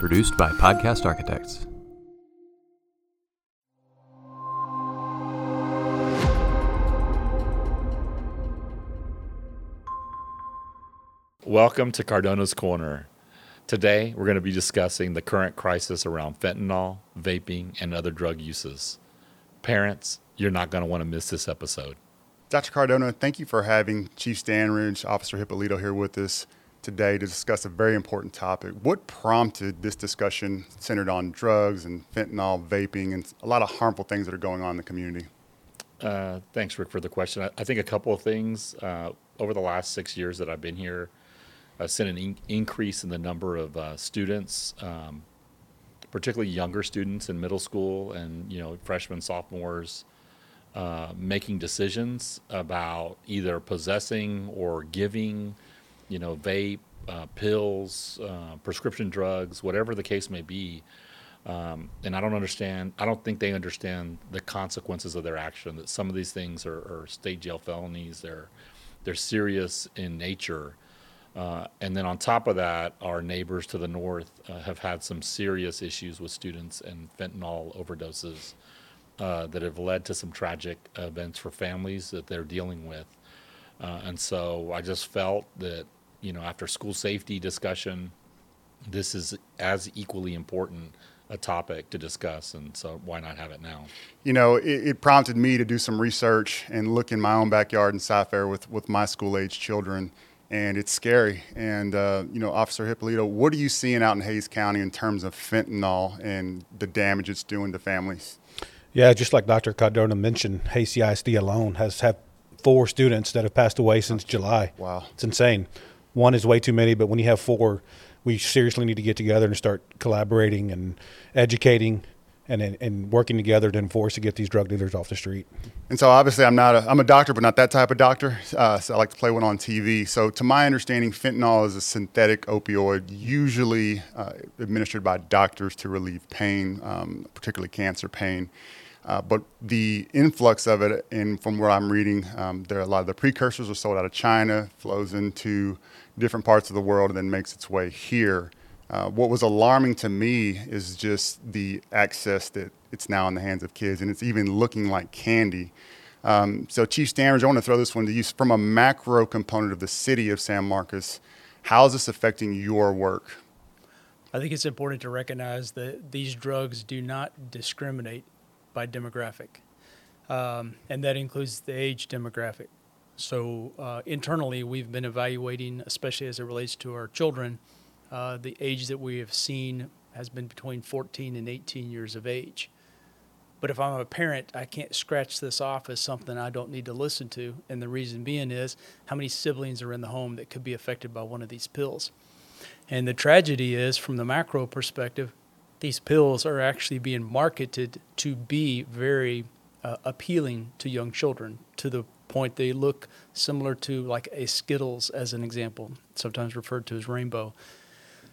Produced by Podcast Architects. Welcome to Cardona's Corner. Today, we're going to be discussing the current crisis around fentanyl, vaping, and other drug uses. Parents, you're not going to want to miss this episode. Dr. Cardona, thank you for having Chief Standridge, Officer Hipolito here with us today to discuss a very important topic. What prompted this discussion centered on drugs and fentanyl, vaping, and a lot of harmful things that are going on in the community? Uh, thanks, Rick, for the question. I, I think a couple of things. Uh, over the last six years that I've been here, I've seen an in- increase in the number of uh, students, um, particularly younger students in middle school and you know freshmen, sophomores, uh, making decisions about either possessing or giving, you know, vape, uh, pills, uh, prescription drugs, whatever the case may be. Um, and I don't understand. I don't think they understand the consequences of their action. That some of these things are, are state jail felonies. They're they're serious in nature. Uh, and then on top of that, our neighbors to the north uh, have had some serious issues with students and fentanyl overdoses uh, that have led to some tragic events for families that they're dealing with. Uh, and so I just felt that, you know, after school safety discussion, this is as equally important a topic to discuss, and so why not have it now? You know, it, it prompted me to do some research and look in my own backyard in Cy-Fair with, with my school age children, and it's scary. And, uh, you know, Officer Hipolito, what are you seeing out in Hays County in terms of fentanyl and the damage it's doing to families? Yeah, just like Dr. Cardona mentioned, Hays CISD alone has had four students that have passed away since July. Wow. It's insane. One is way too many, but when you have four, we seriously need to get together and start collaborating and educating and, and working together to enforce to get these drug dealers off the street. And so, obviously, I'm not a I'm a doctor, but not that type of doctor. Uh, so I like to play one on TV. So, to my understanding, fentanyl is a synthetic opioid, usually uh, administered by doctors to relieve pain, um, particularly cancer pain. Uh, but the influx of it, and from what I'm reading, um, there are a lot of the precursors are sold out of China, flows into different parts of the world, and then makes its way here. Uh, what was alarming to me is just the access that it's now in the hands of kids, and it's even looking like candy. Um, so, Chief Standridge, I want to throw this one to you from a macro component of the city of San Marcos. How is this affecting your work? I think it's important to recognize that these drugs do not discriminate by demographic, um, and that includes the age demographic. So, uh, internally, we've been evaluating, especially as it relates to our children, uh, the age that we have seen has been between 14 and 18 years of age. But if I'm a parent, I can't scratch this off as something I don't need to listen to. And the reason being is how many siblings are in the home that could be affected by one of these pills. And the tragedy is, from the macro perspective, these pills are actually being marketed to be very uh, appealing to young children to the point they look similar to like a Skittles, as an example, sometimes referred to as rainbow.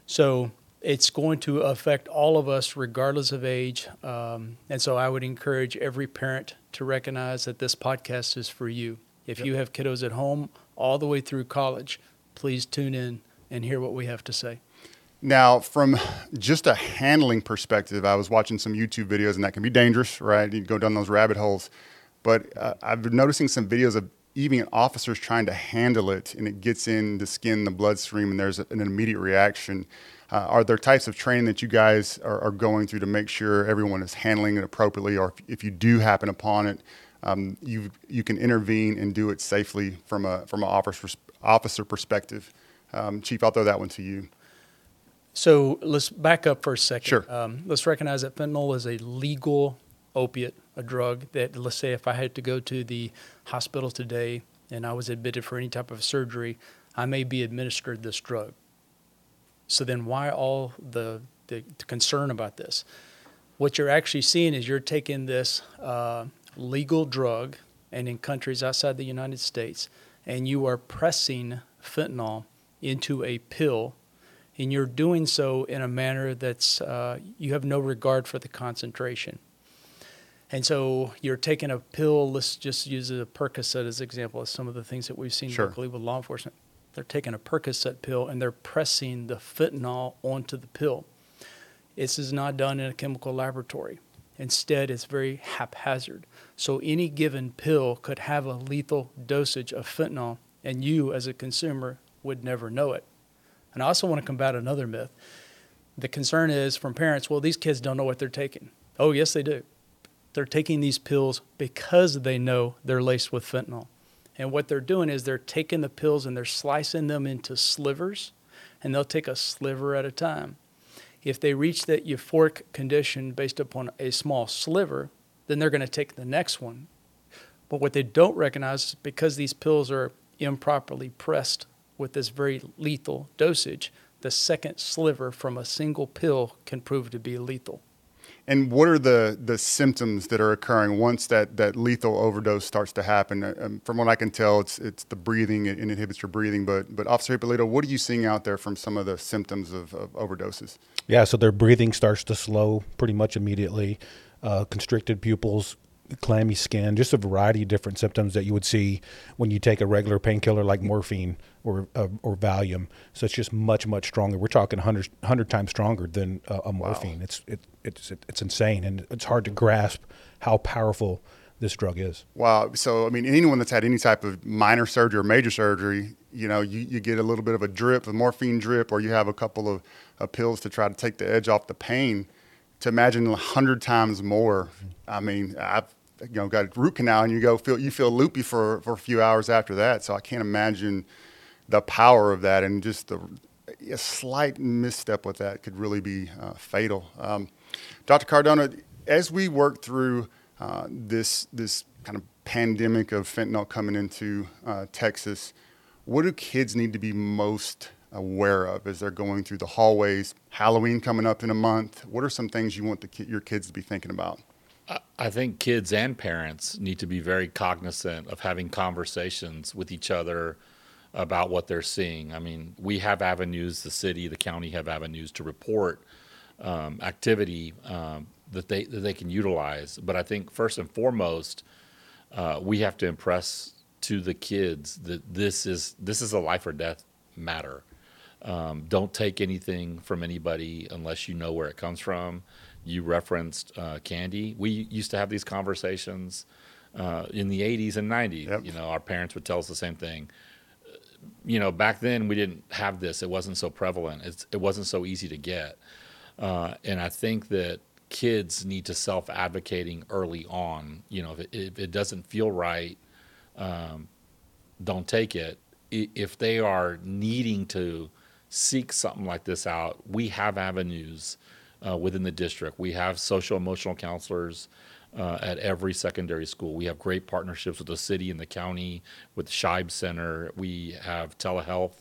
So it's going to affect all of us regardless of age. Um, and so I would encourage every parent to recognize that this podcast is for you. If yep. you have kiddos at home all the way through college, please tune in and hear what we have to say. Now, from just a handling perspective, I was watching some YouTube videos, and that can be dangerous, right? You go down those rabbit holes. But uh, I've been noticing some videos of even officers trying to handle it and it gets in the skin, the bloodstream, and there's an immediate reaction. Uh, are there types of training that you guys are, are, going through to make sure everyone is handling it appropriately, or if, if you do happen upon it, um, you you can intervene and do it safely from a from an officer officer perspective? Um, Chief, I'll throw that one to you. So let's back up for a second. Sure. Um, let's recognize that fentanyl is a legal opiate, a drug that, let's say, if I had to go to the hospital today and I was admitted for any type of surgery, I may be administered this drug. So then, why all the, the, the concern about this? What you're actually seeing is you're taking this uh, legal drug, and in countries outside the United States, and you are pressing fentanyl into a pill, and you're doing so in a manner that's uh, you have no regard for the concentration. And so you're taking a pill. Let's just use a Percocet as an example of some of the things that we've seen sure. locally with law enforcement. They're taking a Percocet pill and they're pressing the fentanyl onto the pill. This is not done in a chemical laboratory. Instead, it's very haphazard. So any given pill could have a lethal dosage of fentanyl, and you, as a consumer, would never know it. And I also want to combat another myth. The concern is from parents, well, these kids don't know what they're taking. Oh, yes, they do. They're taking these pills because they know they're laced with fentanyl. And what they're doing is they're taking the pills and they're slicing them into slivers, and they'll take a sliver at a time. If they reach that euphoric condition based upon a small sliver, then they're going to take the next one. But what they don't recognize is because these pills are improperly pressed with this very lethal dosage, the second sliver from a single pill can prove to be lethal. And what are the, the symptoms that are occurring once that, that lethal overdose starts to happen? Uh, um, from what I can tell, it's, it's the breathing, it, it inhibits your breathing. But, but Officer Hipolito, what are you seeing out there from some of the symptoms of, of overdoses? Yeah, so their breathing starts to slow pretty much immediately. Uh, constricted pupils, clammy skin, just a variety of different symptoms that you would see when you take a regular painkiller like morphine or uh, or Valium. So it's just much much stronger. We're talking 100, 100 times stronger than uh, a morphine. Wow. It's it, it's it's insane, and it's hard to grasp how powerful this drug is. Wow. So I mean, anyone that's had any type of minor surgery or major surgery, you know, you, you get a little bit of a drip, a morphine drip, or you have a couple of, of pills to try to take the edge off the pain. To imagine a hundred times more, I mean, I've you know got a root canal and you go feel you feel loopy for, for a few hours after that. So I can't imagine the power of that and just the a slight misstep with that could really be uh, fatal. Um, Dr. Cardona, as we work through uh, this this kind of pandemic of fentanyl coming into uh, Texas, what do kids need to be most aware of as they're going through the hallways? Halloween coming up in a month. What are some things you want the, your kids to be thinking about? I think kids and parents need to be very cognizant of having conversations with each other about what they're seeing. I mean, we have avenues, the city, the county have avenues to report um, activity um, that they that they can utilize. But I think first and foremost, uh, we have to impress to the kids that this is this is a life or death matter. Um, don't take anything from anybody unless you know where it comes from you referenced uh, candy. We used to have these conversations uh, in the 80s and 90s. Yep. You know, our parents would tell us the same thing. You know, back then we didn't have this. It wasn't so prevalent. It's, it wasn't so easy to get. Uh, and I think that kids need to self advocating early on. You know, if it, if it doesn't feel right, um, don't take it. If they are needing to seek something like this out, we have avenues uh, within the district. We have social emotional counselors uh, at every secondary school. We have great partnerships with the city and the county, with Scheib Center. We have telehealth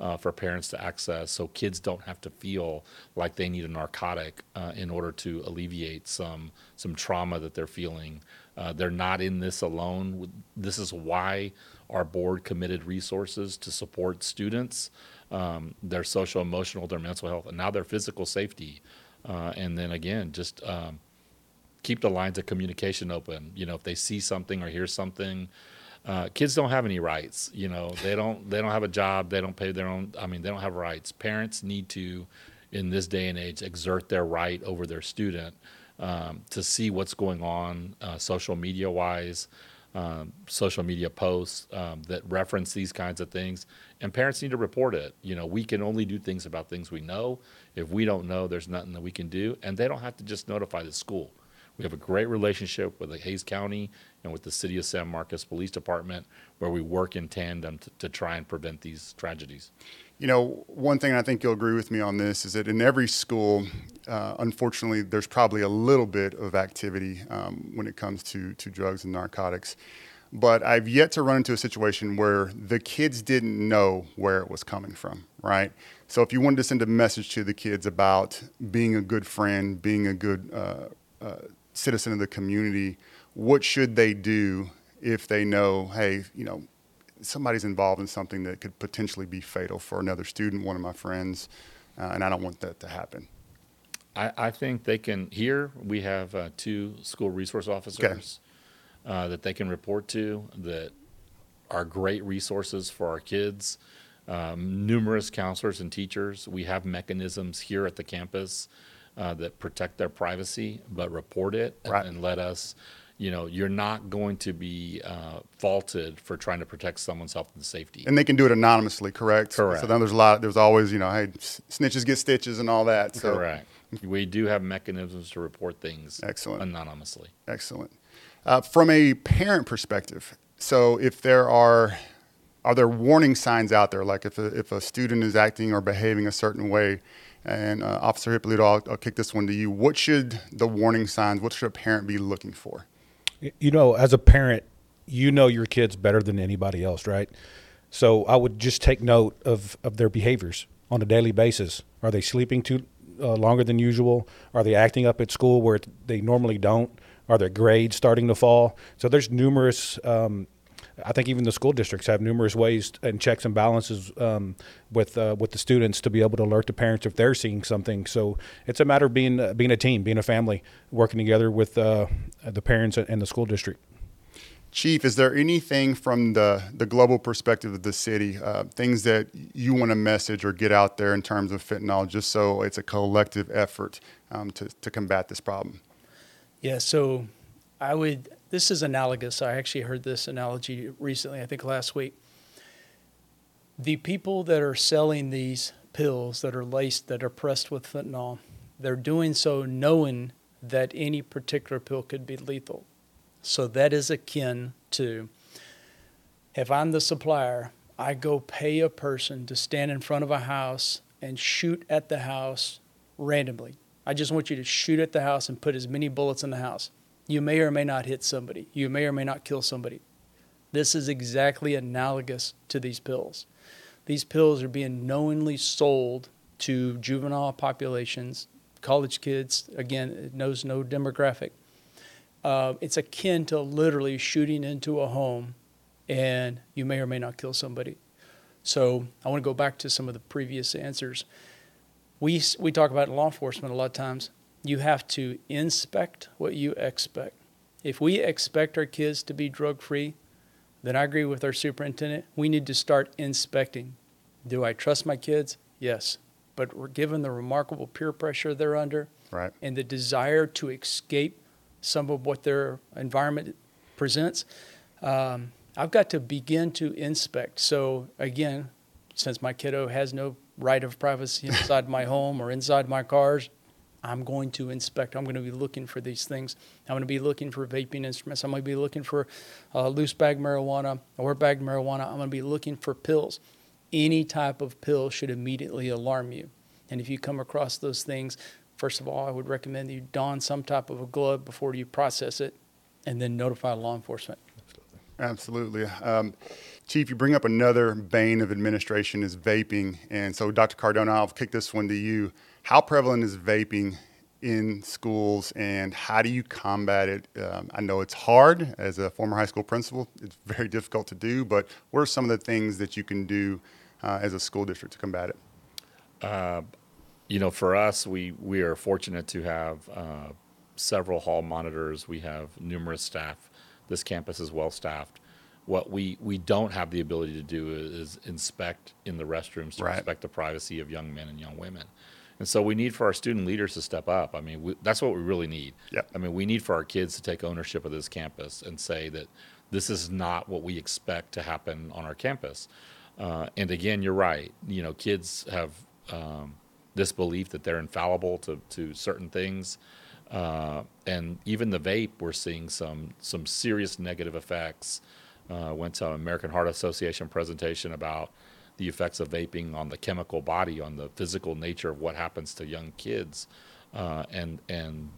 uh, for parents to access so kids don't have to feel like they need a narcotic uh, in order to alleviate some some trauma that they're feeling. Uh, they're not in this alone. This is why our board committed resources to support students, um, their social emotional, their mental health, and now their physical safety. Uh, and then again, just um, keep the lines of communication open. You know, if they see something or hear something, uh, kids don't have any rights. You know, they don't they don't have a job. They don't pay their own. I mean, they don't have rights. Parents need to, in this day and age, exert their right over their student um, to see what's going on, uh, social media wise. Um, social media posts um, that reference these kinds of things, and parents need to report it. You know, we can only do things about things we know. If we don't know, there's nothing that we can do, and they don't have to just notify the school. We have a great relationship with the Hays County and with the City of San Marcos Police Department, where we work in tandem to, to try and prevent these tragedies. You know, one thing I think you'll agree with me on this is that in every school, uh, unfortunately, there's probably a little bit of activity um, when it comes to, to drugs and narcotics. But I've yet to run into a situation where the kids didn't know where it was coming from, right? So if you wanted to send a message to the kids about being a good friend, being a good uh, uh, citizen of the community, what should they do if they know, hey, you know, somebody's involved in something that could potentially be fatal for another student, one of my friends, uh, and I don't want that to happen. I, I think they can. Here we have uh, two school resource officers okay. Uh, that they can report to that are great resources for our kids um, numerous counselors and teachers. We have mechanisms here at the campus uh, that protect their privacy, but report it and, Right. and let us. You know, you're not going to be uh, faulted for trying to protect someone's health and safety. And they can do it anonymously, correct? Correct. So then there's a lot. There's always, you know, hey, snitches get stitches and all that. So Correct. We do have mechanisms to report things Excellent. anonymously. Excellent. Uh, from a parent perspective, so if there are are there warning signs out there, like if a, if a student is acting or behaving a certain way, and uh, Officer Hipolito, I'll, I'll kick this one to you. What should the warning signs? What should a parent be looking for? You know, as a parent, you know your kids better than anybody else, right? So I would just take note of, of their behaviors on a daily basis. Are they sleeping too uh, longer than usual? Are they acting up at school where they normally don't? Are their grades starting to fall? So there's numerous. Um, I think even the school districts have numerous ways and checks and balances um, with uh, with the students to be able to alert the parents if they're seeing something. So it's a matter of being uh, being a team, being a family, working together with uh, the parents and the school district. Chief, is there anything from the, the global perspective of the city, uh, things that you want to message or get out there in terms of fentanyl, just so it's a collective effort um, to, to combat this problem? Yeah, so I would, this is analogous. I actually heard this analogy recently, I think last week. The people that are selling these pills that are laced, that are pressed with fentanyl, they're doing so knowing that any particular pill could be lethal. So that is akin to if I'm the supplier, I go pay a person to stand in front of a house and shoot at the house randomly. I just want you to shoot at the house and put as many bullets in the house. You may or may not hit somebody. You may or may not kill somebody. This is exactly analogous to these pills. These pills are being knowingly sold to juvenile populations, college kids. Again, it knows no demographic. Uh, it's akin to literally shooting into a home and you may or may not kill somebody. So I want to go back to some of the previous answers. We, we talk about in law enforcement a lot of times. You have to inspect what you expect. If we expect our kids to be drug free, then I agree with our superintendent. We need to start inspecting. Do I trust my kids? Yes. But we're given the remarkable peer pressure they're under Right. and the desire to escape some of what their environment presents, um, I've got to begin to inspect. So, again, since my kiddo has no right of privacy inside my home or inside my cars, I'm going to inspect. I'm going to be looking for these things. I'm going to be looking for vaping instruments. I'm going to be looking for uh, loose bag marijuana or bagged marijuana. I'm going to be looking for pills. Any type of pill should immediately alarm you. And if you come across those things, first of all, I would recommend that you don some type of a glove before you process it and then notify law enforcement. Absolutely. Um, Chief, you bring up another bane of administration is vaping. And so, Dr. Cardona, I'll kick this one to you. How prevalent is vaping in schools and how do you combat it? Um, I know it's hard as a former high school principal, it's very difficult to do, but what are some of the things that you can do uh, as a school district to combat it? you know, for us, we we are fortunate to have uh, several hall monitors. We have numerous staff. This campus is well staffed. What we we don't have the ability to do is inspect in the restrooms to Right. respect the privacy of young men and young women. And so we need for our student leaders to step up. I mean, we, that's what we really need. Yep. I mean, we need for our kids to take ownership of this campus and say that this is not what we expect to happen on our campus. Uh, and again, you're right. You know, kids have um, this belief that they're infallible to, to certain things. Uh, and even the vape, we're seeing some some serious negative effects. Uh, went to an American Heart Association presentation about the effects of vaping on the chemical body, on the physical nature of what happens to young kids, uh, and and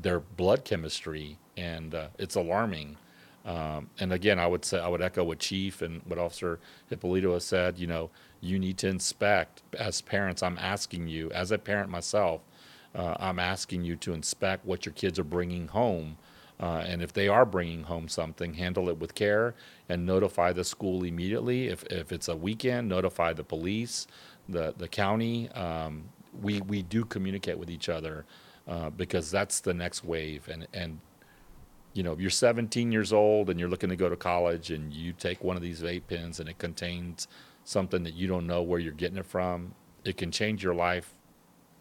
their blood chemistry, and uh, it's alarming. Um, and again, I would say I would echo what Chief and what Officer Hipolito has said. You know, you need to inspect as parents. I'm asking you, as a parent myself, uh, I'm asking you to inspect what your kids are bringing home. Uh, and if they are bringing home something, handle it with care and notify the school immediately. If, if it's a weekend, notify the police, the, the county. Um, we, we do communicate with each other uh, because that's the next wave. And, and you know, if you're 17 years old and you're looking to go to college and you take one of these vape pens and it contains something that you don't know where you're getting it from, it can change your life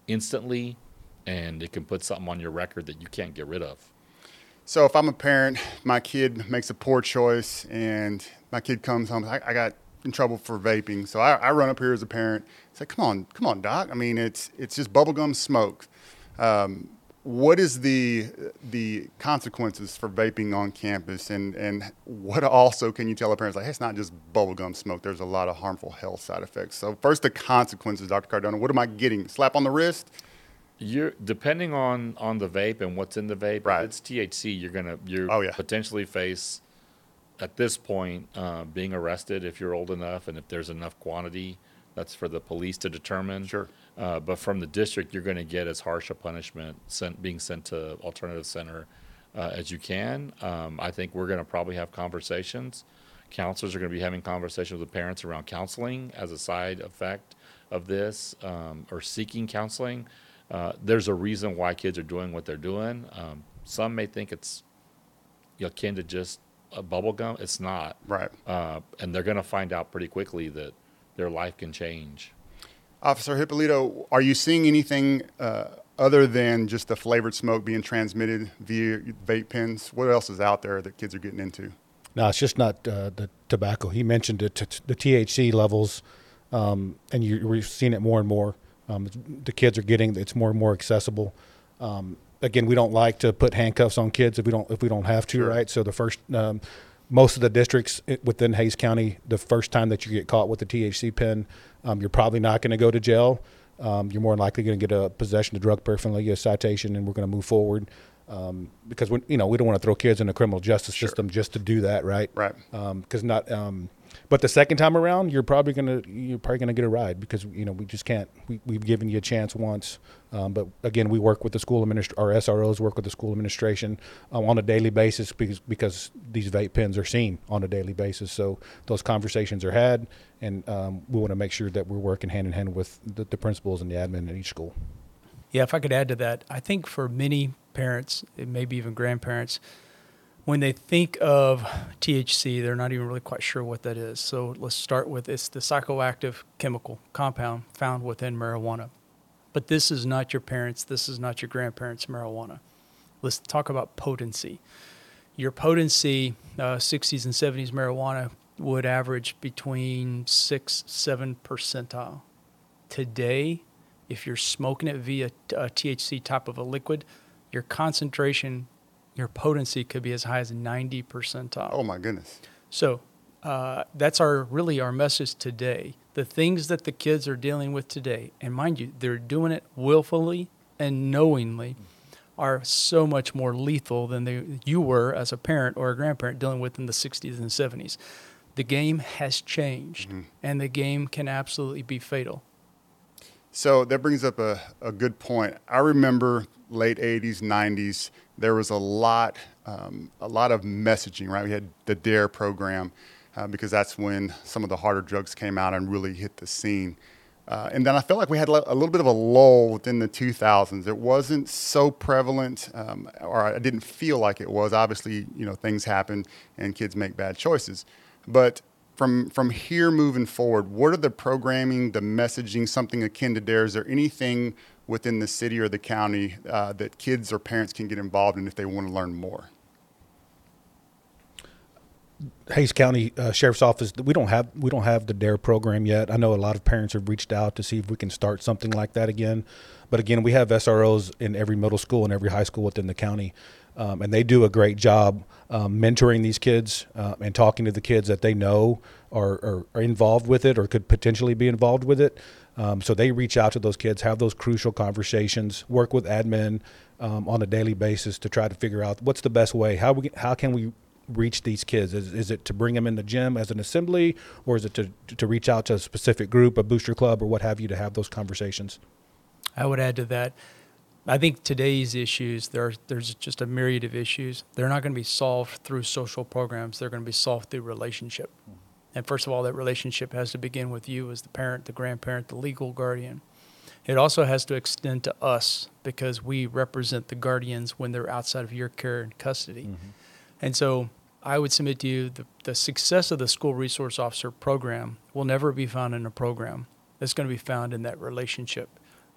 instantly and it can put something on your record that you can't get rid of. So if I'm a parent, my kid makes a poor choice, and my kid comes home, I, I got in trouble for vaping. So I, I, run up here as a parent, say, "Come on, come on, doc. I mean, it's it's just bubblegum smoke." Um, what is the the consequences for vaping on campus, and and what also can you tell a parent like, hey, it's not just bubblegum smoke. There's a lot of harmful health side effects. So first, the consequences, Dr. Cardona. What am I getting? Slap on the wrist? You're depending on on the vape and what's in the vape. Right. If it's THC, you're gonna you Oh, yeah. potentially face at this point uh, being arrested if you're old enough and if there's enough quantity. That's for the police to determine. Sure. Uh, but from the district, you're going to get as harsh a punishment sent, being sent to alternative center uh, as you can. Um, I think we're going to probably have conversations. Counselors are going to be having conversations with parents around counseling as a side effect of this um, or seeking counseling. Uh, there's a reason why kids are doing what they're doing. Um, some may think it's you know, akin to just a bubble gum. It's not. Right. Uh, and they're going to find out pretty quickly that their life can change. Officer Hipolito, are you seeing anything uh, other than just the flavored smoke being transmitted via vape pens? What else is out there that kids are getting into? No, it's just not uh, the tobacco. He mentioned it, t- the THC levels, um, and you, we've seen it more and more. Um, the kids are getting it's more and more accessible. Um, again, we don't like to put handcuffs on kids if we don't if we don't have to, Sure. right? So the first, um, most of the districts within Hays County, the first time that you get caught with a THC pen, um, you're probably not going to go to jail. Um, you're more than likely going to get a possession of drug paraphernalia citation, and we're going to move forward um, because we, you know we don't want to throw kids in the criminal justice system just to do that, right? Right. Because not. But the second time around, you're probably gonna you're probably gonna get a ride because you know we just can't. We, we've given you a chance once, um, but again, we work with the school administ Our SROs work with the school administration um, on a daily basis because because these vape pens are seen on a daily basis. So those conversations are had, and um, we want to make sure that we're working hand in hand with the, the principals and the admin at each school. Yeah, if I could add to that, I think for many parents, maybe even grandparents, when they think of THC, they're not even really quite sure what that is. So let's start with it's the psychoactive chemical compound found within marijuana. But this is not your parents, this is not your grandparents' marijuana. Let's talk about potency. Your potency, uh, 60s and 70s marijuana would average between 6 7 percentile. Today, if you're smoking it via a THC type of a liquid, your concentration, your potency could be as high as 90 percentile. Oh my goodness. So uh, that's our really our message today. The things that the kids are dealing with today, and mind you, they're doing it willfully and knowingly, are so much more lethal than they you were as a parent or a grandparent dealing with in the 60s and 70s. The game has changed, and the game can absolutely be fatal. So that brings up a, a good point. I remember late 80s, 90s, there was a lot, um, a lot of messaging, right? We had the DARE program uh, because that's when some of the harder drugs came out and really hit the scene. Uh, and then I felt like we had a little bit of a lull within the 2000s. It wasn't so prevalent, um, or I didn't feel like it was. Obviously, you know, things happen and kids make bad choices. But from from here moving forward, what are the programming, the messaging, something akin to DARE? Is there anything within the city or the county uh, that kids or parents can get involved in if they want to learn more? Hays County uh, Sheriff's Office. We don't have we don't have the Dare program yet. I know a lot of parents have reached out to see if we can start something like that again. But again, we have SROs in every middle school and every high school within the county, um, and they do a great job um, mentoring these kids uh, and talking to the kids that they know are, are, are involved with it or could potentially be involved with it. Um, so they reach out to those kids, have those crucial conversations, work with admin um, on a daily basis to try to figure out what's the best way. How we how can we reach these kids? Is, is it to bring them in the gym as an assembly, or is it to to reach out to a specific group, a booster club, or what have you, to have those conversations? I would add to that. I think today's issues there there's just a myriad of issues. They're not going to be solved through social programs. They're going to be solved through relationship. And first of all, that relationship has to begin with you as the parent, the grandparent, the legal guardian. It also has to extend to us because we represent the guardians when they're outside of your care and custody. Mm-hmm. And so I would submit to you the, the success of the school resource officer program will never be found in a program. It's going to be found in that relationship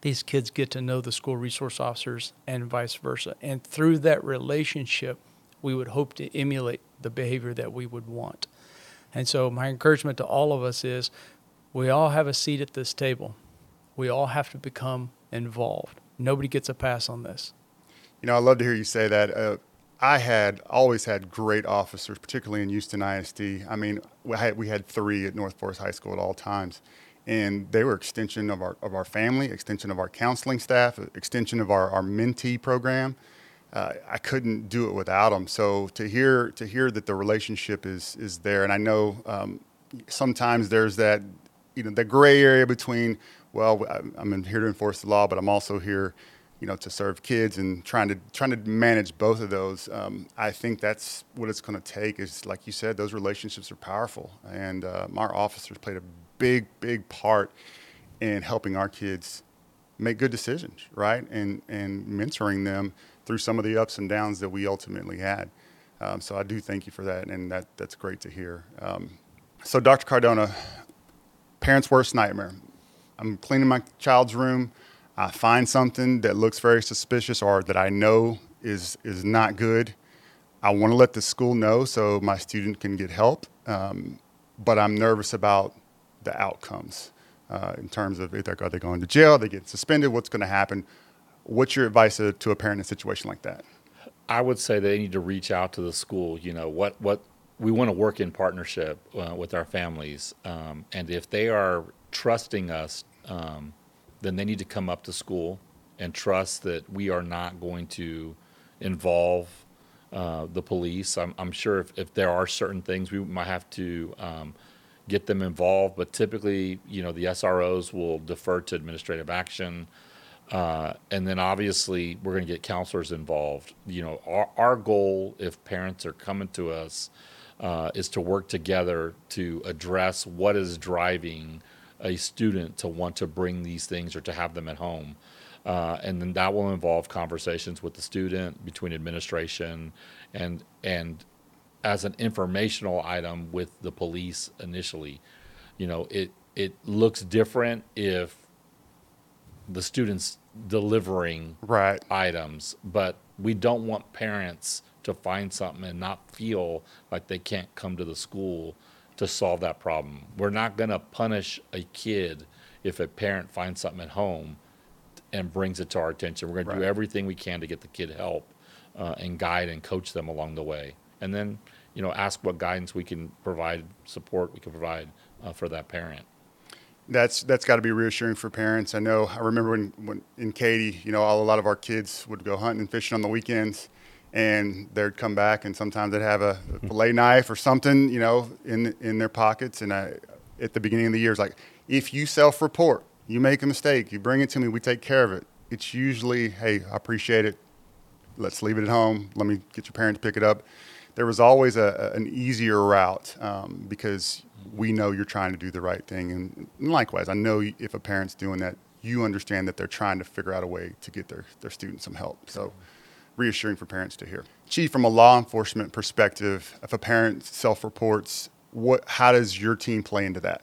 these kids get to know the school resource officers and vice versa. And through that relationship, we would hope to emulate the behavior that we would want. And so, my encouragement to all of us is we all have a seat at this table. We all have to become involved. Nobody gets a pass on this. You know, I love to hear you say that. Uh, I had always had great officers, particularly in Houston ISD. I mean, we had, we had three at North Forest High School at all times, and they were extension of our of our family, extension of our counseling staff, extension of our, our mentee program. Uh, I couldn't do it without them. So to hear to hear that the relationship is is there, and I know um, sometimes there's that you know the gray area between well, I'm here to enforce the law, but I'm also here you know, to serve kids and trying to trying to manage both of those. Um, I think that's what it's going to take. Is like you said, those relationships are powerful, and uh, our officers played a big, big part in helping our kids make good decisions, right, and and mentoring them through some of the ups and downs that we ultimately had. Um, so I do thank you for that, and that that's great to hear. Um, so, Dr. Cardona, parents' worst nightmare. I'm cleaning my child's room. I find something that looks very suspicious or that I know is is not good, I want to let the school know so my student can get help. Um, but I'm nervous about the outcomes uh, in terms of either are they going to jail, they get suspended, what's going to happen. What's your advice to, a parent in a situation like that? I would say they need to reach out to the school. You know what what we want to work in partnership uh, with our families, um, and if they are trusting us um, then they need to come up to school and trust that we are not going to involve uh, the police. I'm, I'm sure if, if, there are certain things, we might have to um, get them involved, but typically, you know, the SROs will defer to administrative action. Uh, and then obviously, we're going to get counselors involved. You know, our, our goal, if parents are coming to us, uh, is to work together to address what is driving a student to want to bring these things or to have them at home. Uh, and then that will involve conversations with the student between administration and and as an informational item with the police initially. You know, it it looks different if the students delivering right. items, but we don't want parents to find something and not feel like they can't come to the school to solve that problem. We're not going to punish a kid if a parent finds something at home and brings it to our attention. We're going right. to do everything we can to get the kid help uh, and guide and coach them along the way. And then, you know, ask what guidance we can provide, support we can provide uh, for that parent. That's that's got to be reassuring for parents. I know. I remember when, when in Katy, you know, all, a lot of our kids would go hunting and fishing on the weekends, and they'd come back and sometimes they'd have a fillet knife or something, you know, in in their pockets. And I, at the beginning of the year, it's like, if you self-report, you make a mistake, you bring it to me, we take care of it. It's usually, hey, I appreciate it. Let's leave it at home. Let me get your parents to pick it up. There was always a, an easier route um, because we know you're trying to do the right thing. And, likewise, I know if a parent's doing that, you understand that they're trying to figure out a way to get their, their student some help. So reassuring for parents to hear. Chief, from a law enforcement perspective, if a parent self-reports, what, how does your team play into that?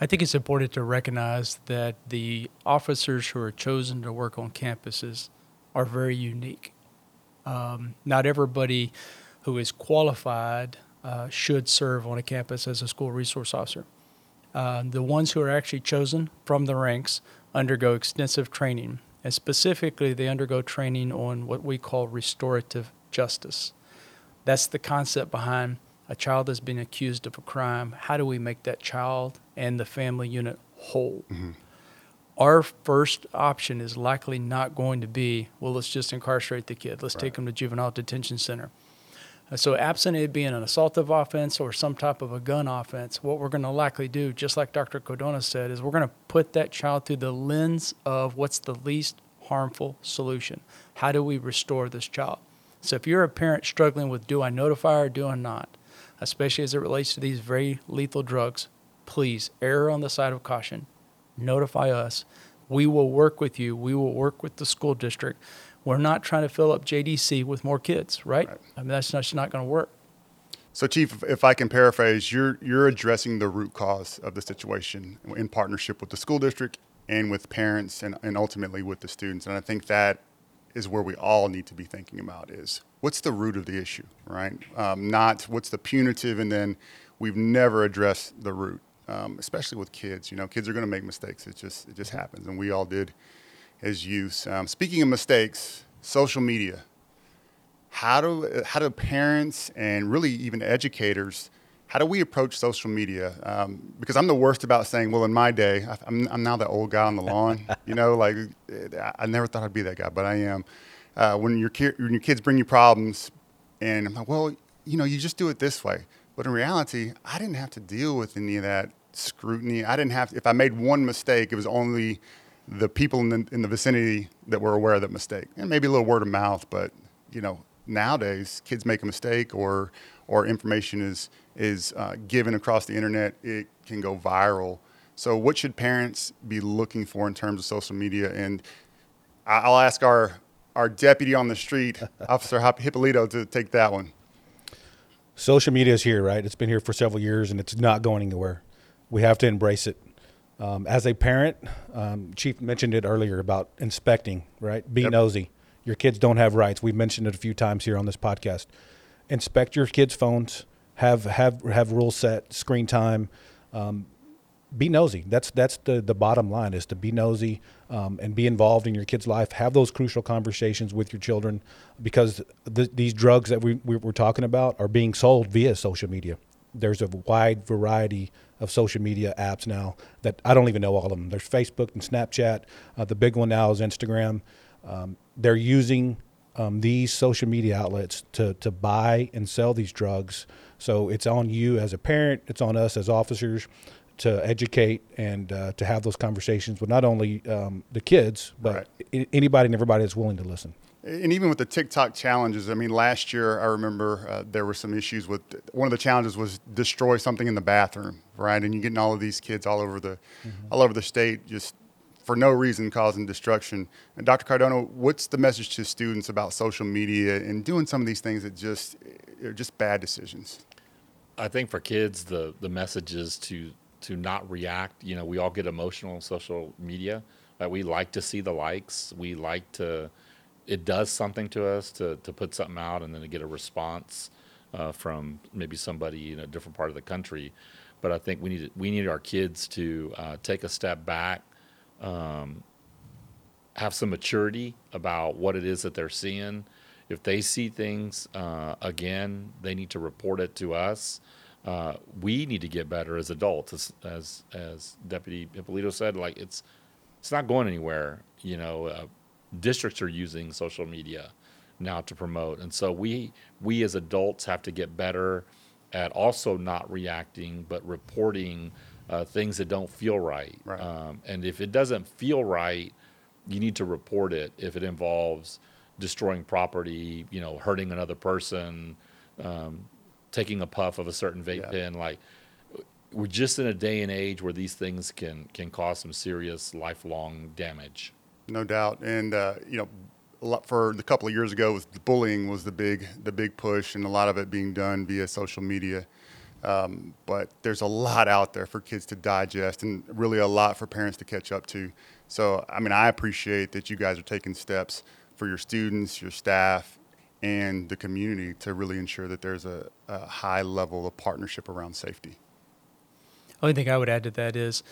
I think it's important to recognize that the officers who are chosen to work on campuses are very unique. Um, not everybody who is qualified uh, should serve on a campus as a school resource officer. Uh, the ones who are actually chosen from the ranks undergo extensive training and specifically, they undergo training on what we call restorative justice. That's the concept behind a child that's been accused of a crime. How do we make that child and the family unit whole? Mm-hmm. Our first option is likely not going to be, well, let's just incarcerate the kid. Let's right. take him to juvenile detention center. Uh, so, absent it being an assaultive offense or some type of a gun offense, what we're going to likely do, just like Dr. Cardona said, is we're going to put that child through the lens of what's the least harmful solution. How do we restore this child? So, if you're a parent struggling with do I notify or do I not, especially as it relates to these very lethal drugs, please err on the side of caution. Notify us. We will work with you. We will work with the school district we're not trying to fill up JDC with more kids, right? right. I mean, that's not, not going to work. So, Chief, if I can paraphrase, you're you're addressing the root cause of the situation in partnership with the school district and with parents and, and ultimately with the students. And I think that is where we all need to be thinking about is what's the root of the issue, right? Um, not what's the punitive, and then we've never addressed the root, um, especially with kids. You know, kids are going to make mistakes. It just it just happens, and we all did as youth. Um, speaking of mistakes, social media. How do how do parents and really even educators how do we approach social media? Um, because I'm the worst about saying, well, in my day, I, I'm, I'm now the old guy on the lawn. you know, like I never thought I'd be that guy, but I am. Uh, when your ki- when your kids bring you problems, and I'm like, well, you know, you just do it this way. But in reality, I didn't have to deal with any of that scrutiny. I didn't have. To, if I made one mistake, it was only the people in the, in the vicinity that were aware of that mistake, and maybe a little word of mouth. But you know, nowadays, kids make a mistake or or information is is uh, given across the internet, it can go viral. So, what should parents be looking for in terms of social media? And I'll ask our our deputy on the street, Officer Hipolito, to take that one. Social media is here, right? It's been here for several years, and it's not going anywhere. We have to embrace it. Um, as a parent, um, Chief mentioned it earlier about inspecting, right? Be yep. nosy. Your kids don't have rights. We've mentioned it a few times here on this podcast. Inspect your kids' phones have have have rules set, screen time. Um, be nosy. That's that's the the bottom line is to be nosy um, and be involved in your kid's life. Have those crucial conversations with your children because the, these drugs that we, we we're talking about are being sold via social media. There's a wide variety of social media apps now that I don't even know all of them. There's Facebook and Snapchat. Uh, the big one now is Instagram. Um, they're using um, these social media outlets to to buy and sell these drugs so it's on you as a parent, it's on us as officers to educate and uh, to have those conversations with not only um, the kids, but right. anybody and everybody that's willing to listen. And even with the TikTok challenges, I mean, last year I remember uh, there were some issues with one of the challenges was destroy something in the bathroom, right? And you're getting all of these kids all over the, mm-hmm. all over the state just for no reason causing destruction. And Dr. Cardona, what's the message to students about social media and doing some of these things that just are just bad decisions? I think for kids, the the message is to to not react. You know, we all get emotional on social media. Uh, we like to see the likes. We like to. It does something to us to to put something out and then to get a response uh, from maybe somebody in a different part of the country. But I think we need we need our kids to uh, take a step back, um, have some maturity about what it is that they're seeing, if they see things uh, again, they need to report it to us. Uh, we need to get better as adults, as, as, as Deputy Hipolito said. Like it's it's not going anywhere. You know, uh, districts are using social media now to promote, and so we we as adults have to get better at also not reacting, but reporting uh, things that don't feel right. right. Um, and if it doesn't feel right, you need to report it if it involves destroying property, you know, hurting another person, um, taking a puff of a certain vape yeah. pen. Like we're just in a day and age where these things can can cause some serious lifelong damage. No doubt, and uh, you know, a lot for the couple of years ago, was bullying was the big the big push, and a lot of it being done via social media. Um, but there's a lot out there for kids to digest, and really a lot for parents to catch up to. So, I mean, I appreciate that you guys are taking steps for your students, your staff, and the community to really ensure that there's a, a high level of partnership around safety. Only thing I would add to that is,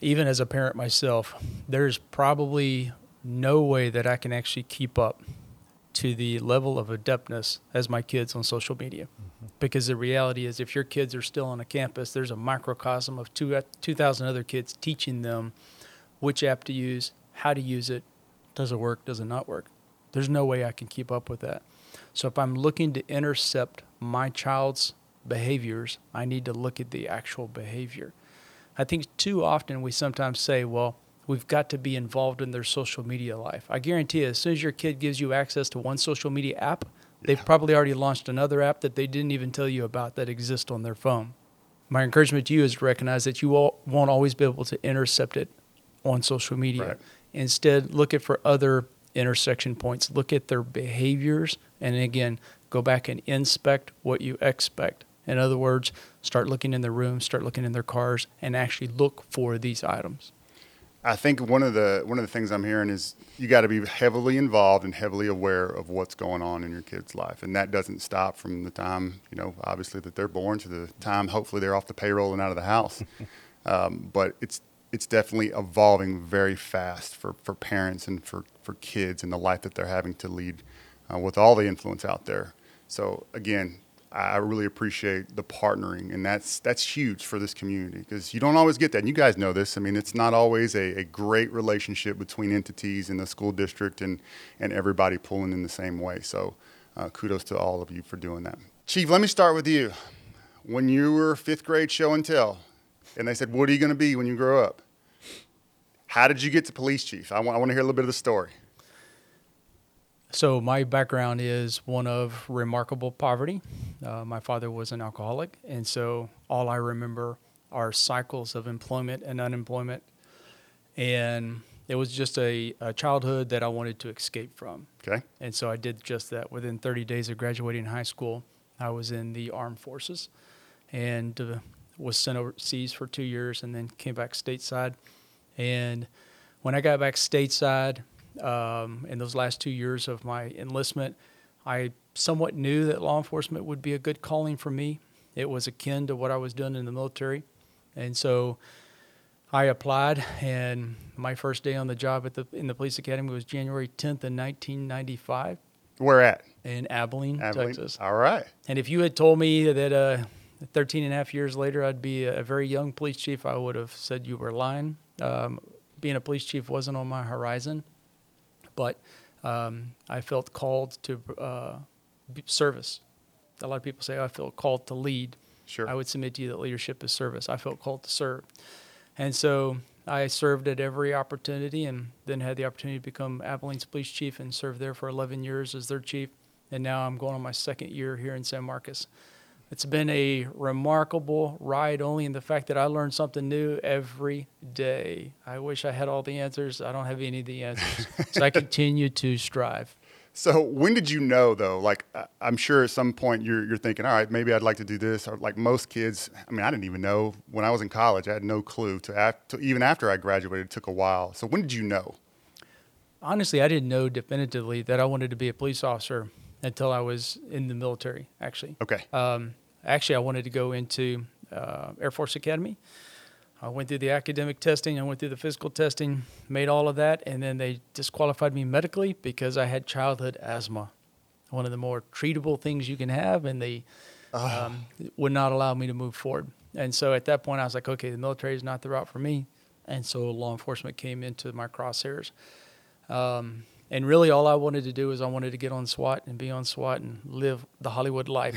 even as a parent myself, there's probably no way that I can actually keep up to the level of adeptness as my kids on social media. Mm-hmm. Because the reality is, if your kids are still on a campus, there's a microcosm of 2,000 other kids teaching them which app to use, how to use it, does it work? Does it not work? There's no way I can keep up with that. So if I'm looking to intercept my child's behaviors, I need to look at the actual behavior. I think too often we sometimes say, well, we've got to be involved in their social media life. I guarantee you, as soon as your kid gives you access to one social media app, they've yeah. probably already launched another app that they didn't even tell you about that exists on their phone. My encouragement to you is to recognize that you won't always be able to intercept it on social media. Right. Instead, look at for other intersection points. Look at their behaviors, and again, go back and inspect what you expect. In other words, start looking in their rooms, start looking in their cars, and actually look for these items. I think one of the one of the things I'm hearing is you got to be heavily involved and heavily aware of what's going on in your kid's life, and that doesn't stop from the time you know, obviously that they're born to the time hopefully they're off the payroll and out of the house. um, but it's it's definitely evolving very fast for, for parents and for, for kids and the life that they're having to lead uh, with all the influence out there. So again, I really appreciate the partnering, and that's that's huge for this community because you don't always get that. And you guys know this. I mean, it's not always a, a, great relationship between entities in the school district and and everybody pulling in the same way. So, uh, kudos to all of you for doing that. Chief, let me start with you. When you were fifth grade show and tell, and they said, "What are you going to be when you grow up?" How did you get to police chief? I want, I want to hear a little bit of the story. So my background is one of remarkable poverty. Uh, my father was an alcoholic, and so all I remember are cycles of employment and unemployment. And it was just a, a childhood that I wanted to escape from. Okay. And so I did just that. Within 30 days of graduating high school, I was in the armed forces and uh, was sent overseas for two years and then came back stateside. And when I got back stateside, um, in those last two years of my enlistment, I somewhat knew that law enforcement would be a good calling for me. It was akin to what I was doing in the military. And so I applied, and my first day on the job at the in the police academy was January 10th in 1995. Where at? In Abilene, Abilene, Texas. All right. And if you had told me that uh, 13 and a half years later I'd be a very young police chief, I would have said you were lying. Um, being a police chief wasn't on my horizon but um, I felt called to uh, service. A lot of people say, oh, I feel called to lead. Sure. I would submit to you that leadership is service. I felt called to serve. And so I served at every opportunity and then had the opportunity to become Abilene's police chief and served there for 11 years as their chief. And now I'm going on my second year here in San Marcos. It's been a remarkable ride, only in the fact that I learn something new every day. I wish I had all the answers. I don't have any of the answers. so I continue to strive. So when did you know though? Like I'm sure at some point you're you're thinking, all right, maybe I'd like to do this. Or like most kids, I mean, I didn't even know when I was in college. I had no clue to, after, to even after I graduated. It took a while. So when did you know? Honestly, I didn't know definitively that I wanted to be a police officer until I was in the military. Actually. Okay. Um, actually, I wanted to go into uh, Air Force Academy. I went through the academic testing, I went through the physical testing, made all of that, and then they disqualified me medically because I had childhood asthma, one of the more treatable things you can have, and they oh. um, would not allow me to move forward. And so at that point, I was like, okay, the military is not the route for me. And so law enforcement came into my crosshairs. Um, and really, all I wanted to do was I wanted to get on SWAT and be on SWAT and live the Hollywood life.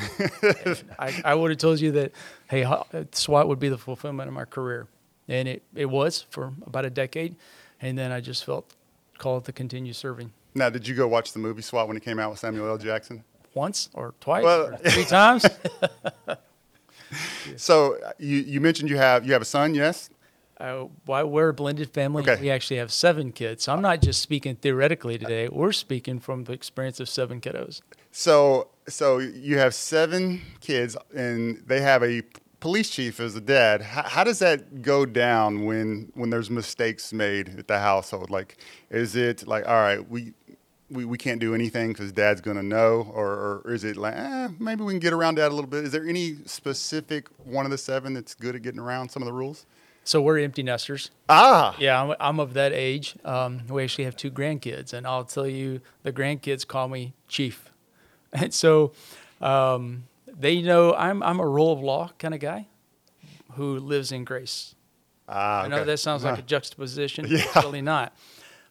I, I would have told you that, hey, SWAT would be the fulfillment of my career. And it, it was for about a decade. And then I just felt called to continue serving. Now, did you go watch the movie SWAT when it came out with Samuel L. Jackson? Once or twice well, or three times. so uh, you, you mentioned you have you have a son, yes? Uh, we're a blended family. Okay. We actually have seven kids. So I'm not just speaking theoretically today. We're speaking from the experience of seven kiddos. So, so you have seven kids, and they have a police chief as a dad. How, how does that go down when when there's mistakes made at the household? Like, is it like, all right, we we, we can't do anything because dad's going to know? Or, or, is it like, eh, maybe we can get around dad a little bit? Is there any specific one of the seven that's good at getting around some of the rules? So we're empty nesters. Ah. Yeah, I'm, I'm of that age. Um, we actually have two grandkids, and I'll tell you, the grandkids call me Chief. And so um, they know I'm, I'm a rule of law kind of guy who lives in grace. Ah, okay. I know that sounds like a juxtaposition. yeah. It's really not.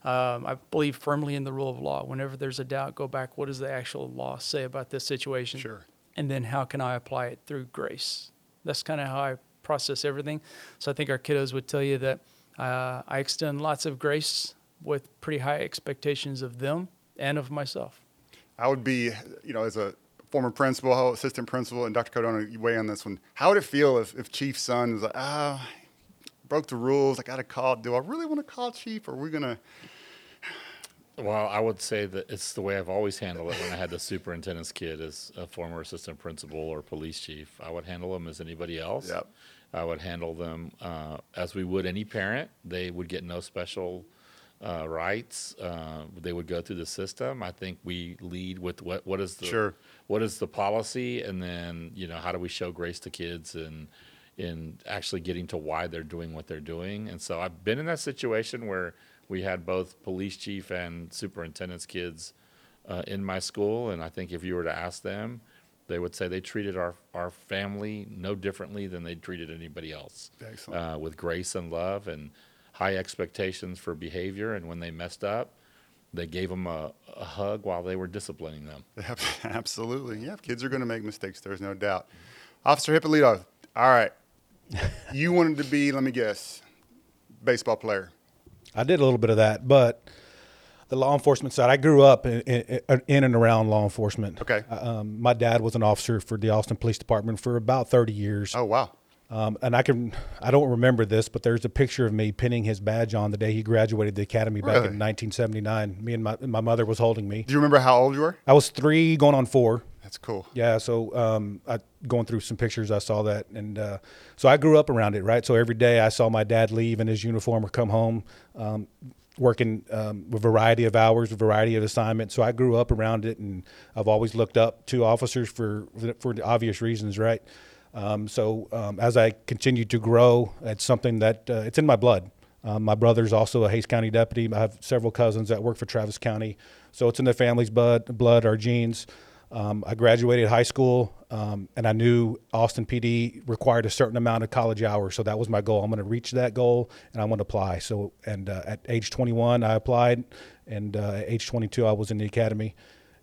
Um, I believe firmly in the rule of law. Whenever there's a doubt, go back. What does the actual law say about this situation? Sure. And then how can I apply it through grace? That's kind of how I process everything. So I think our kiddos would tell you that uh, I extend lots of grace with pretty high expectations of them and of myself. I would be, you know, as a former principal, assistant principal, and Dr. Cardona, you weigh on this one. How would it feel if, if Chief's son was like, ah, broke the rules, I got to call, do I really want to call Chief, or are we going to? Well, I would say that it's the way I've always handled it when I had the superintendent's kid as a former assistant principal or police chief. I would handle them as anybody else. Yep. I would handle them uh, as we would any parent. They would get no special uh, rights. Uh, they would go through the system. I think we lead with what what is the Sure. what is the policy, and then you know how do we show grace to kids and in actually getting to why they're doing what they're doing. And so I've been in that situation where we had both police chief and superintendent's kids uh, in my school, and I think if you were to ask them, they would say they treated our our family no differently than they treated anybody else, Excellent. uh, with grace and love and high expectations for behavior. And when they messed up, they gave them a, a hug while they were disciplining them. Absolutely. Yeah, kids are going to make mistakes. There's no doubt. Officer Hipolito, all right. you wanted to be, let me guess, baseball player. I did a little bit of that, but the law enforcement side, I grew up in, in, in and around law enforcement. Okay. Um, my dad was an officer for the Austin Police Department for about 30 years. Oh, wow. Um, and I can, I don't remember this, but there's a picture of me pinning his badge on the day he graduated the academy back Really? in 1979. Me and my, my mother was holding me. Do you remember how old you were? I was three going on four. That's cool. Yeah, so um, I going through some pictures, I saw that, and uh, so I grew up around it, right? So every day I saw my dad leave in his uniform or come home, um, working um, a variety of hours, a variety of assignments. So I grew up around it, and I've always looked up to officers for for the obvious reasons, right? Um, so um, as I continue to grow, it's something that uh, it's in my blood. Um, my brother's also a Hays County deputy. I have several cousins that work for Travis County, so it's in the family's blood, blood, our genes. Um, I graduated high school, um, and I knew Austin PD required a certain amount of college hours, so that was my goal. I'm going to reach that goal, and I'm going to apply. So, and uh, at age 21, I applied, and uh, at age 22, I was in the academy,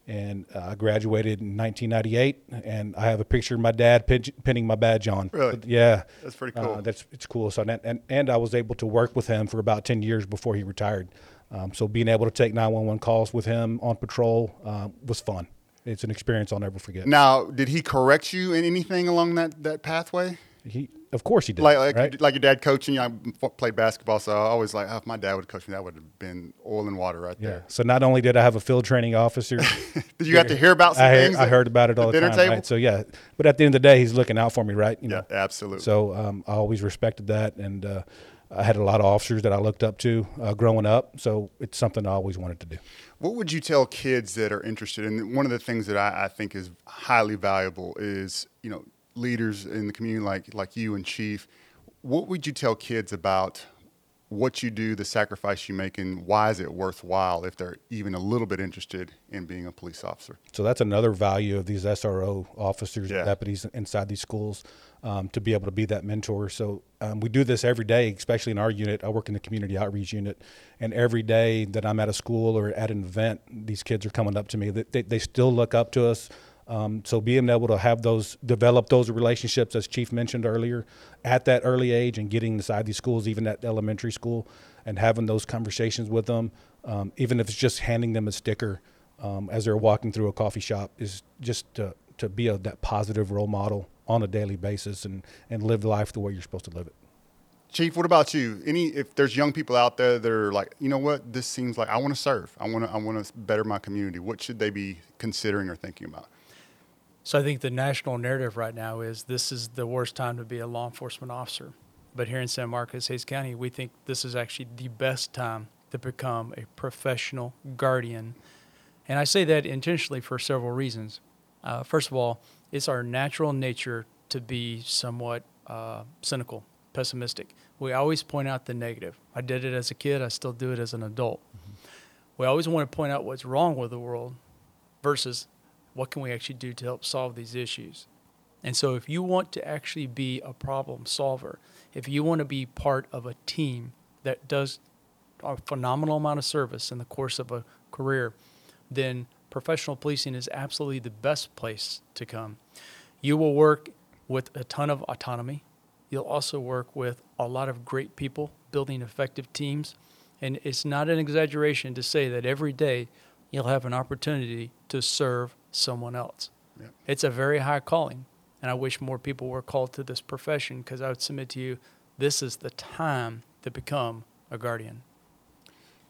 and uh, I graduated in 1998. And I have a picture of my dad pin- pinning my badge on. Really? Yeah, That's pretty Uh, cool. that's it's cool. So and, and and I was able to work with him for about 10 years before he retired. Um, so being able to take 911 calls with him on patrol uh, was fun. It's an experience I'll never forget. Now, did he correct you in anything along that, that pathway? He, of course, he did. Like, like, right? your, like your dad coaching you? I f- played basketball, so I always like, oh, if my dad would coach me, that would have been oil and water right yeah. there. So not only did I have a field training officer, Did you have to hear about some I, things? I heard about it all the the time. table? Right? So yeah, but at the end of the day, he's looking out for me, right? You yeah, know? absolutely. So um, I always respected that, and uh, I had a lot of officers that I looked up to uh, growing up. So it's something I always wanted to do. What would you tell kids that are interested? And one of the things that I, I think is highly valuable is, you know, leaders in the community like like you and Chief. What would you tell kids about what you do, the sacrifice you make, and why is it worthwhile if they're even a little bit interested in being a police officer? So that's another value of these SRO officers Yeah. and deputies inside these schools um, to be able to be that mentor. So um, we do this every day, especially in our unit. I work in the community outreach unit, and every day that I'm at a school or at an event, these kids are coming up to me. They, they, they still look up to us. Um, so being able to have those, develop those relationships, as Chief mentioned earlier, at that early age, and getting inside these schools, even at elementary school, and having those conversations with them, um, even if it's just handing them a sticker um, as they're walking through a coffee shop, is just to, to be a, that positive role model on a daily basis and, and live life the way you're supposed to live it. Chief, what about you? Any if there's young people out there that are like, you know what, this seems like I want to serve. I want to I want to better my community. What should they be considering or thinking about? So I think the national narrative right now is this is the worst time to be a law enforcement officer. But here in San Marcos, Hays County, we think this is actually the best time to become a professional guardian. And I say that intentionally for several reasons. Uh, first of all, it's our natural nature to be somewhat uh, cynical, pessimistic. We always point out the negative. I did it as a kid, I still do it as an adult. We always want to point out what's wrong with the world versus what can we actually do to help solve these issues. And so, if you want to actually be a problem solver, if you want to be part of a team that does a phenomenal amount of service in the course of a career, then professional policing is absolutely the best place to come. You will work with a ton of autonomy. You'll also work with a lot of great people building effective teams. And it's not an exaggeration to say that every day you'll have an opportunity to serve someone else. Yep. It's a very high calling. And I wish more people were called to this profession because I would submit to you this is the time to become a guardian.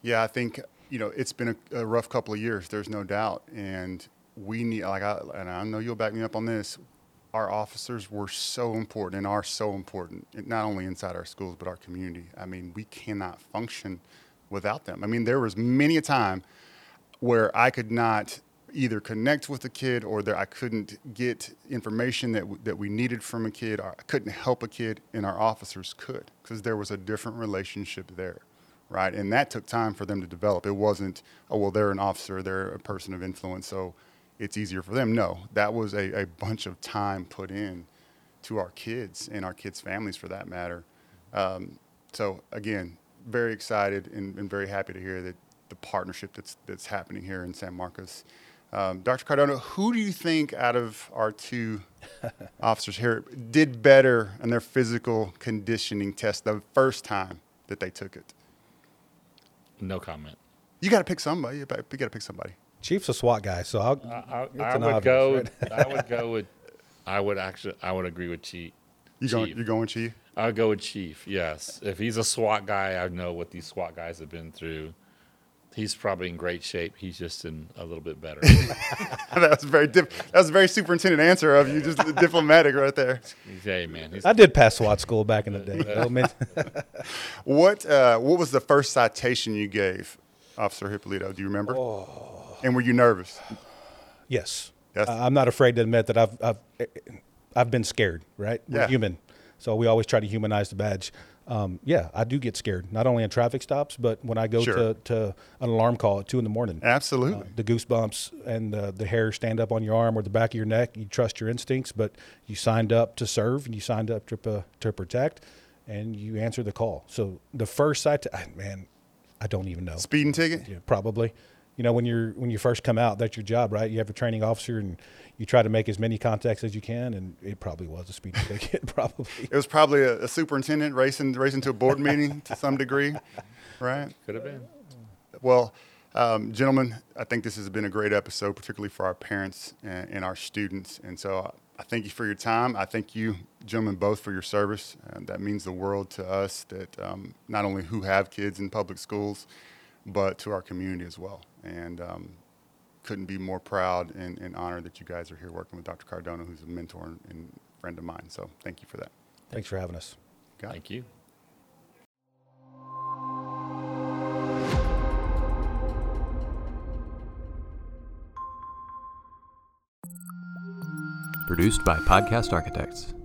Yeah, I think you know it's been a, a rough couple of years. There's no doubt, and we need like I and I know you'll back me up on this. our officers were so important and are so important, not only inside our schools but our community. I mean, we cannot function without them. I mean, there was many a time where I could not either connect with a kid or I couldn't get information that that we needed from a kid. I couldn't help a kid, and our officers could because there was a different relationship there, right? And that took time for them to develop. It wasn't, oh well, they're an officer, they're a person of influence, so it's easier for them. No, that was a, a bunch of time put in to our kids and our kids' families, for that matter. Um, so again, very excited and, and very happy to hear that the partnership that's that's happening here in San Marcos. Um, Dr. Cardona, who do you think out of our two officers here did better in their physical conditioning test the first time that they took it? No comment. You got to pick somebody. You got to pick somebody. Chief's a SWAT guy, so I'll, I, it's I would obvious, go. right? I would go with. I would actually. I would agree with Chief. You going? You going, Chief? I would go with Chief. Yes, if he's a SWAT guy, I know what these SWAT guys have been through. He's probably in great shape. He's just in a little bit better. that was very dip, that was a very superintendent answer of you, just diplomatic right there. hey man, he's, I did pass SWAT school back in the day. though. I mean, What uh, What was the first citation you gave, Officer Hipolito? Do you remember? And were you nervous? yes, Yes. I- I'm not afraid to admit that I've I've I've been scared. Right, we're Yeah. human, so we always try to humanize the badge. Um, yeah, I do get scared, not only in traffic stops, but when I go Sure. to, to an alarm call at two in the morning. Absolutely. Uh, the goosebumps and the, the hair stand up on your arm or the back of your neck. You trust your instincts, but you signed up to serve and you signed up to, uh, to protect, and you answer the call. So the first sight, man, I don't even know. Speeding ticket. Yeah, probably. You know, when you're when you first come out, that's your job, right? You have a training officer, and you try to make as many contacts as you can, and it probably was a speeding ticket, probably. It was probably a, a superintendent racing racing to a board meeting to some degree, right? could have been. Well, um, gentlemen, I think this has been a great episode, particularly for our parents and, and our students. And so I, I thank you for your time. I thank you, gentlemen, both for your service. And that means the world to us that um, not only who have kids in public schools, but to our community as well. And um, couldn't be more proud and, and honored that you guys are here working with Dr. Cardona, who's a mentor and, and friend of mine. So thank you for that. Thanks for having us. Got it. Thank you. Produced by Podcast Architects.